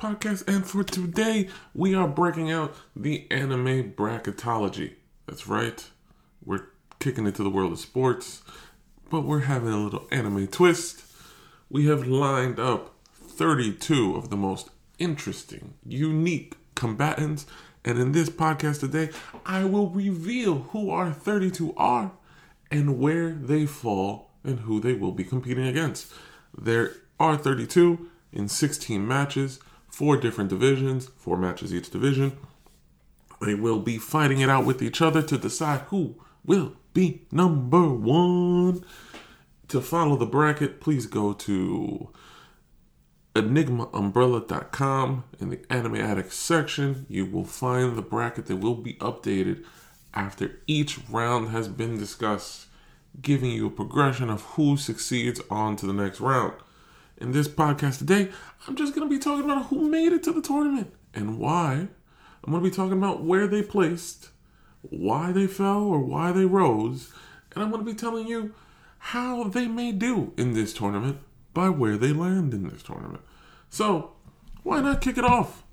Podcast. And for today, we are breaking out the anime bracketology. That's right, we're kicking into the world of sports, but we're having a little anime twist. We have lined up 32 of the most interesting, unique combatants. And in this podcast today, I will reveal who our 32 are and where they fall and who they will be competing against. There are 32 in 16 matches, four different divisions, four matches each division. They will be fighting it out with each other to decide who will be number one. To follow the bracket, please go to enigmaumbrella.com in the anime addict section you will find the bracket that will be updated after each round has been discussed giving you a progression of who succeeds on to the next round. In this podcast today i'm just going to be talking about who made it to the tournament and why. I'm going to be talking about where they placed why they fell or why they rose and i'm going to be telling you how they may do in this tournament by where they land in this tournament. So, why not kick it off?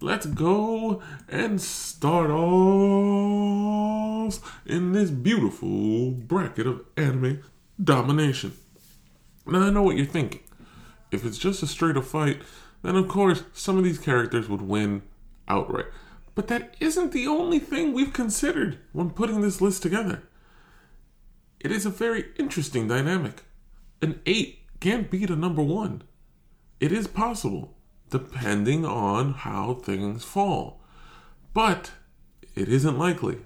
Let's go and start off in this beautiful bracket of anime domination. Now, I know what you're thinking. If it's just a straight up fight, then of course some of these characters would win outright. But that isn't the only thing we've considered when putting this list together. It is a very interesting dynamic. An 8 can't beat a number 1. It is possible, depending on how things fall. But it isn't likely.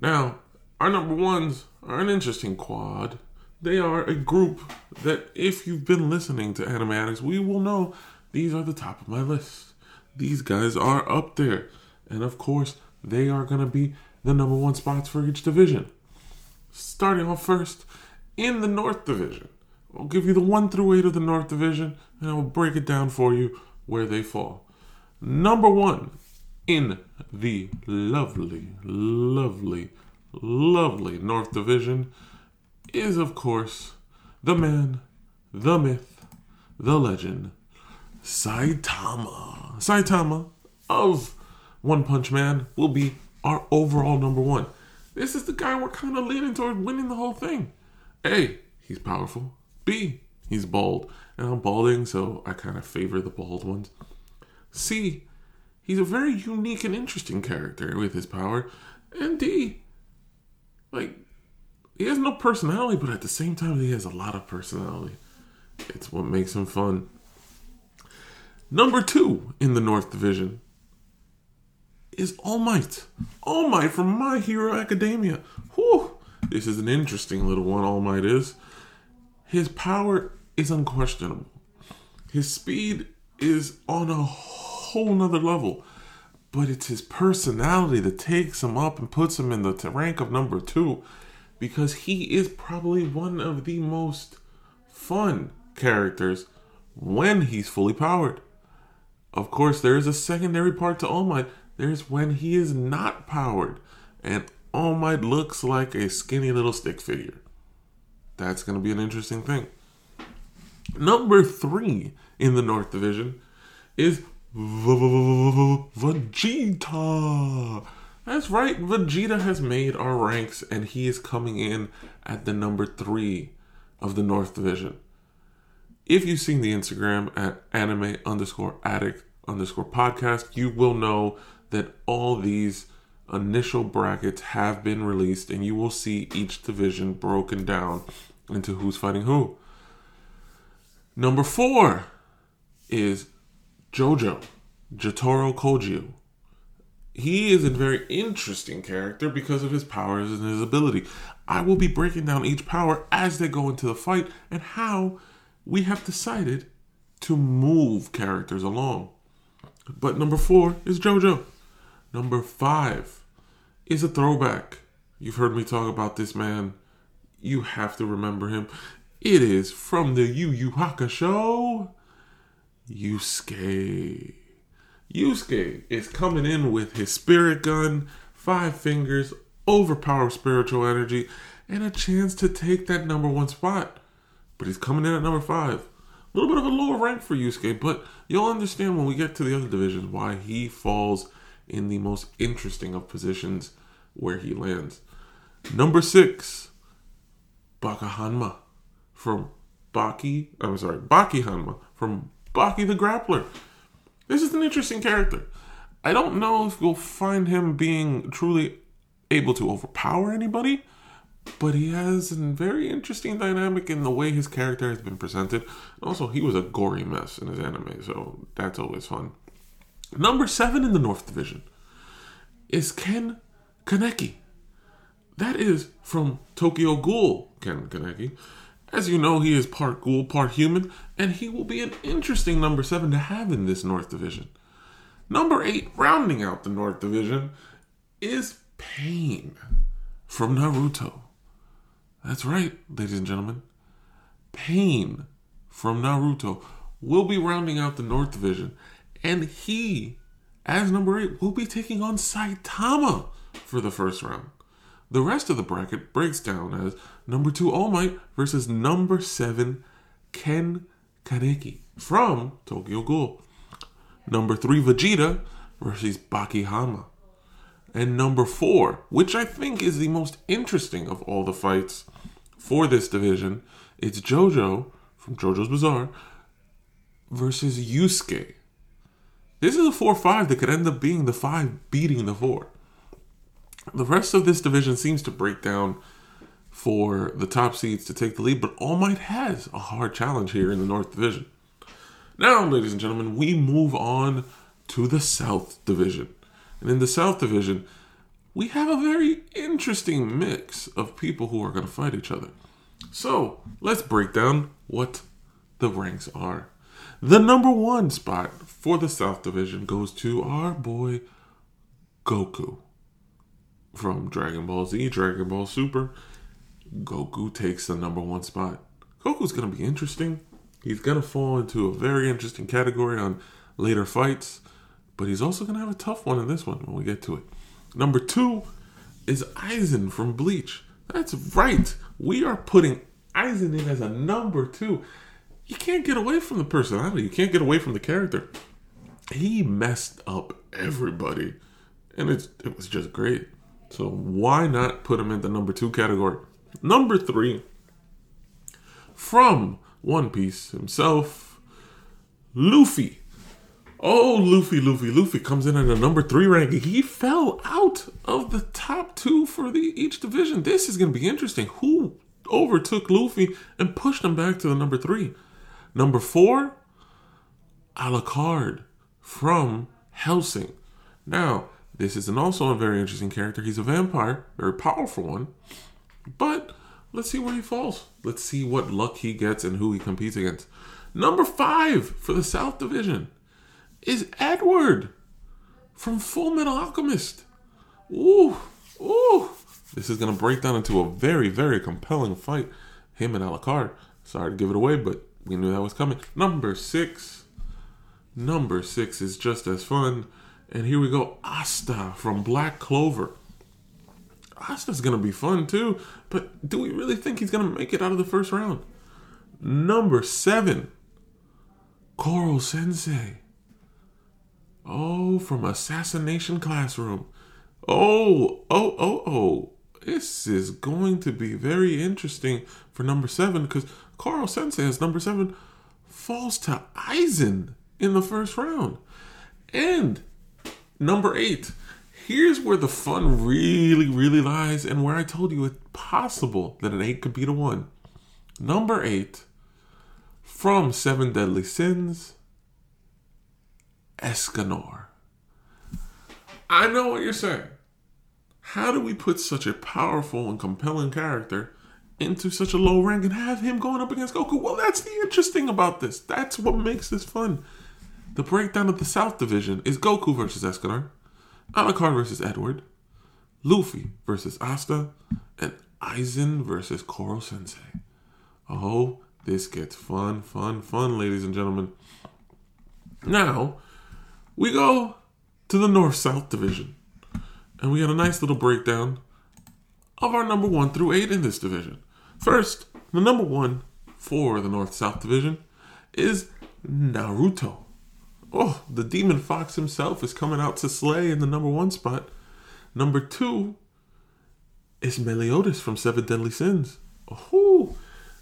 Now, our number ones are an interesting quad. They are a group that, if you've been listening to Anime Addicts, we will know these are the top of my list. These guys are up there. And of course, they are going to be the number one spots for each division. Starting off first in the North Division. I'll give you the 1 through 8 of the North Division, and I will break it down for you where they fall. Number one in the lovely, lovely, lovely North Division is, of course, the man, the myth, the legend, Saitama. Saitama of One Punch Man will be our overall number one. This is the guy we're kind of leaning toward winning the whole thing. A, he's powerful. B, he's bald. And I'm balding, so I kind of favor the bald ones. C, he's a very unique and interesting character with his power. And D, like, he has no personality, but at the same time, he has a lot of personality. It's what makes him fun. Number two in the North Division is All Might. All Might from My Hero Academia. Whew, this is an interesting little one, All Might is. His power is unquestionable. His speed is on a whole nother level. But it's his personality that takes him up and puts him in the rank of number two because he is probably one of the most fun characters when he's fully powered. Of course, there is a secondary part to All Might. There's when he is not powered, and All Might looks like a skinny little stick figure. That's going to be an interesting thing. Number three in the North Division is Vegeta. That's right, Vegeta has made our ranks and he is coming in at the number three of the North Division. If you've seen the Instagram at anime underscore addict underscore podcast, you will know that all these initial brackets have been released and you will see each division broken down into who's fighting who. Number four is Jojo, Jotaro Kujo. He is a very interesting character because of his powers and his ability. I will be breaking down each power as they go into the fight and how we have decided to move characters along. But number four is JoJo. Number five is a throwback. You've heard me talk about this man You have to remember him. It is from the Yu Yu Hakusho, Yusuke. Yusuke is coming in with his spirit gun, five fingers, overpowered spiritual energy, and a chance to take that number one spot. But he's coming in at number five. A little bit of a lower rank for Yusuke, but you'll understand when we get to the other divisions why he falls in the most interesting of positions where he lands. Number six, Baka Hanma from Baki. I'm sorry, Baki Hanma from Baki the Grappler. This is an interesting character. I don't know if you'll find him being truly able to overpower anybody, but he has a very interesting dynamic in the way his character has been presented. Also, he was a gory mess in his anime, so that's always fun. Number seven in the North Division is Ken Kaneki. That is from Tokyo Ghoul, Ken Kaneki. As you know, he is part ghoul, part human, and he will be an interesting number seven to have in this North Division. Number eight, rounding out the North Division, is Pain from Naruto. That's right, ladies and gentlemen. Pain from Naruto will be rounding out the North Division, and he, as number eight, will be taking on Saitama for the first round. The rest of the bracket breaks down as number two All Might versus number seven Ken Kaneki from Tokyo Ghoul. Number three Vegeta versus Baki Hanma. And number four, which I think is the most interesting of all the fights for this division, it's JoJo from JoJo's Bizarre versus Yusuke. This is a 4 5 that could end up being the 5 beating the 4. The rest of this division seems to break down for the top seeds to take the lead, but All Might has a hard challenge here in the North Division. Now, ladies and gentlemen, we move on to the South Division. And in the South Division, we have a very interesting mix of people who are going to fight each other. So, let's break down what the ranks are. The number one spot for the South Division goes to our boy Goku from Dragon Ball Z, Dragon Ball Super. Goku takes the number one spot. Goku's going to be interesting. He's going to fall into a very interesting category on later fights, but he's also going to have a tough one in this one when we get to it. Number two is Aizen from Bleach. That's right. We are putting Aizen in as a number two. You can't get away from the personality. You can't get away from the character. He messed up everybody, and it's, it was just great. So why not put him in the number two category? Number three, from One Piece himself, Luffy. Oh, Luffy, Luffy, Luffy comes in at a number three ranking. He fell out of the top two for the each division. This is going to be interesting. Who overtook Luffy and pushed him back to the number three? Number four, Alucard from Hellsing. Now, this is an also a very interesting character. He's a vampire, very powerful one. But let's see where he falls. Let's see what luck he gets and who he competes against. Number five for the South Division is Edward from Full Metal Alchemist. Ooh, ooh. This is going to break down into a very, very compelling fight. Him and Alucard. Sorry to give it away, but we knew that was coming. Number six. Number six is just as fun. And here we go, Asta from Black Clover. Asta's gonna be fun too, but do we really think he's gonna make it out of the first round? Number seven, Koro Sensei. Oh, from Assassination Classroom. Oh, oh, oh, oh. This is going to be very interesting for number seven because Koro Sensei as number seven falls to Aizen in the first round. And Number eight. Here's where the fun really, really lies, and where I told you it's possible that an eight could beat a one. Number eight, from Seven Deadly Sins, Escanor. I know what you're saying. How do we put such a powerful and compelling character into such a low rank and have him going up against Goku? Well, that's the interesting about this. That's what makes this fun. The breakdown of the South Division is Goku versus Escanor, Alucard versus Edward, Luffy versus Asta, and Aizen versus Koro Sensei. Oh, this gets fun, fun, fun, ladies and gentlemen. Now, we go to the North South Division. And we got a nice little breakdown of our number one through eight in this division. First, the number one for the North South Division is Naruto. Oh, the Demon Fox himself is coming out to slay in the number one spot. Number two is Meliodas from Seven Deadly Sins. Oh,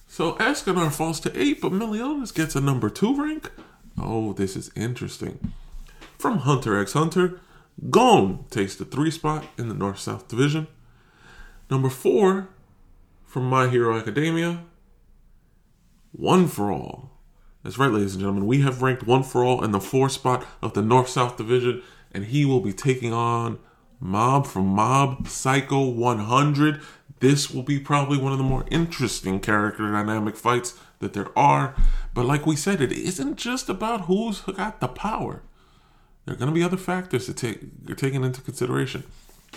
so Escanor falls to eight, but Meliodas gets a number two rank. Oh, this is interesting. From Hunter x Hunter, Gon takes the three spot in the North South Division. Number four, from My Hero Academia, One for All. That's right, ladies and gentlemen. We have ranked One for All in the four spot of the North South Division, and he will be taking on Mob from Mob Psycho 100. This will be probably one of the more interesting character dynamic fights that there are. But like we said, it isn't just about who's got the power. There are going to be other factors to take you're taken into consideration.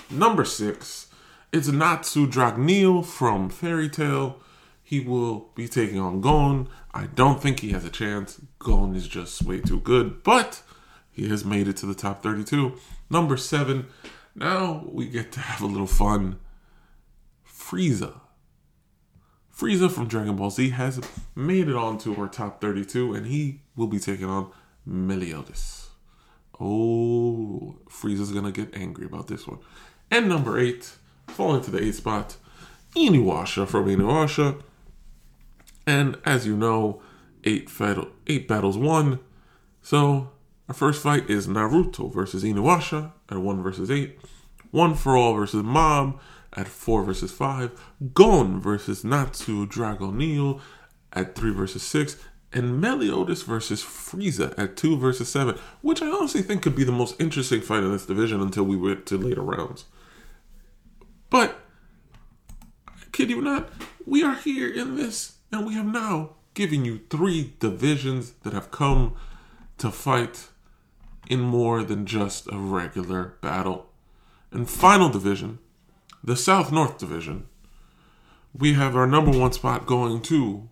Number six, it's Natsu Dragneel from Fairy Tail. He will be taking on Gon. I don't think he has a chance. Gon is just way too good, but he has made it to the top 32. Number seven, now we get to have a little fun. Frieza. Frieza from Dragon Ball Z has made it onto our top 32, and he will be taking on Meliodas. Oh, Frieza's gonna get angry about this one. And number eight, falling to the eighth spot, Inuyasha from Inuyasha. And as you know, eight, fat- eight battles won. So our first fight is Naruto versus Inuyasha at one versus eight. One for all versus Mob at four versus five. Gon versus Natsu Dragneel at three versus six and Meliodas versus Frieza at 2 versus 7, which I honestly think could be the most interesting fight in this division until we went to later rounds. But, kid you not, we are here in this, and we have now given you three divisions that have come to fight in more than just a regular battle. And final division, the South North Division, we have our number one spot going to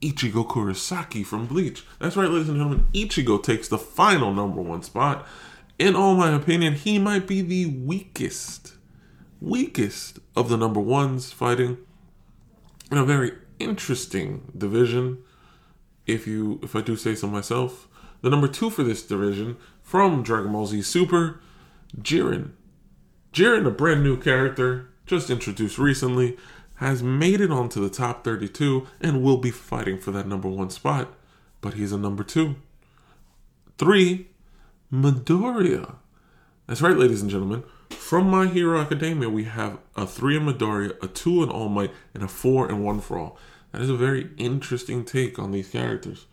Ichigo Kurosaki from Bleach. That's right, ladies and gentlemen. Ichigo takes the final number one spot. In all my opinion, he might be the weakest, weakest of the number ones fighting in a very interesting division. If you, if I do say so myself, the number two for this division from Dragon Ball Z Super, Jiren. Jiren, a brand new character, just introduced recently has made it onto the top 32 and will be fighting for that number one spot, but he's a number two. Three, Midoriya. That's right, ladies and gentlemen. From My Hero Academia, we have a three in Midoriya, a two in All Might, and a four and one for all. That is a very interesting take on these characters.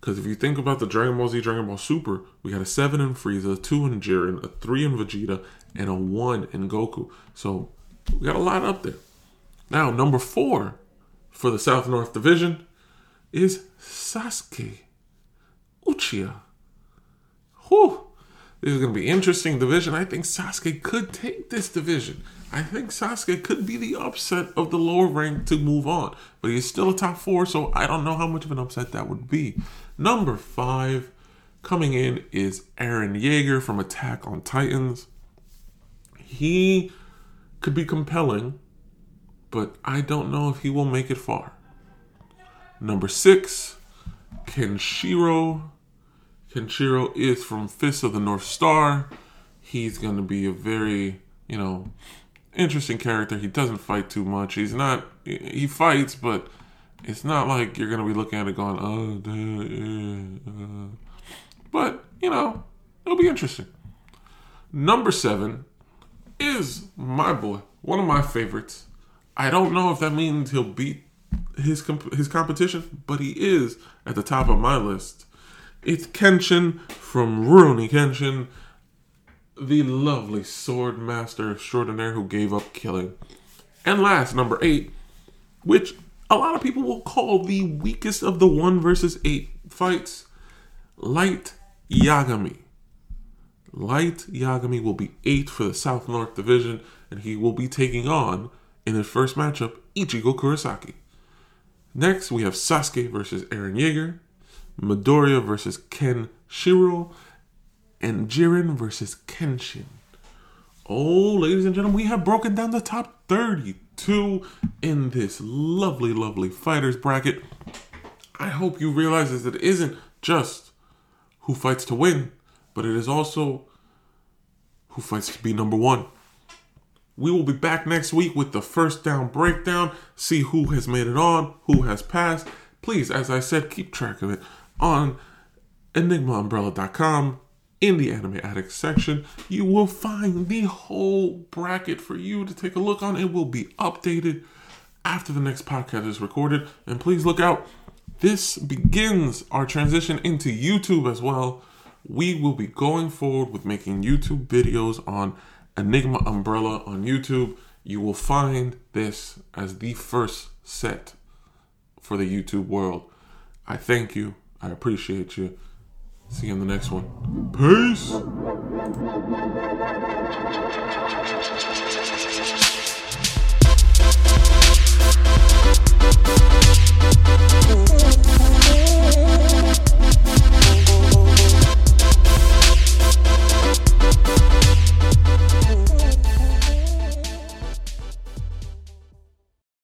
Because if you think about the Dragon Ball Z, Dragon Ball Super, we got a seven in Frieza, a two in Jiren, a three in Vegeta, and a one in Goku. So we got a lot up there. Now, number four for the South North Division is Sasuke Uchiha. Whew. This is going to be interesting division. I think Sasuke could take this division. I think Sasuke could be the upset of the lower rank to move on. But he's still a top four, so I don't know how much of an upset that would be. Number five coming in is Eren Yeager from Attack on Titans. He could be compelling but I don't know if he will make it far. Number six, Kenshiro. Kenshiro is from Fist of the North Star. He's going to be a very, you know, interesting character. He doesn't fight too much. He's not, he fights, but it's not like you're going to be looking at it going, oh, uh. but, you know, it'll be interesting. Number seven is my boy, one of my favorites, I don't know if that means he'll beat his comp- his competition, but he is at the top of my list. It's Kenshin from Rurouni Kenshin, the lovely sword master extraordinaire who gave up killing. And last, number eight, which a lot of people will call the weakest of the one versus eight fights, Light Yagami. Light Yagami will be eight for the South North Division, and he will be taking on in his first matchup, Ichigo Kurosaki. Next, we have Sasuke versus Eren Yeager, Midoriya versus Ken Shiro, and Jiren versus Kenshin. Oh, ladies and gentlemen, we have broken down the top 32 in this lovely, lovely fighters bracket. I hope you realize that it isn't just who fights to win, but it is also who fights to be number one. We will be back next week with the first down breakdown, see who has made it on, who has passed. Please, as I said, keep track of it on enigmaumbrella.com in the anime addict section. You will find the whole bracket for you to take a look on. It will be updated after the next podcast is recorded. And please look out. This begins our transition into youtube as well. We will be going forward with making youtube videos on enigma umbrella on youtube. You will find this as the first set for the youtube world. I thank you I appreciate you. See you in the next one. Peace.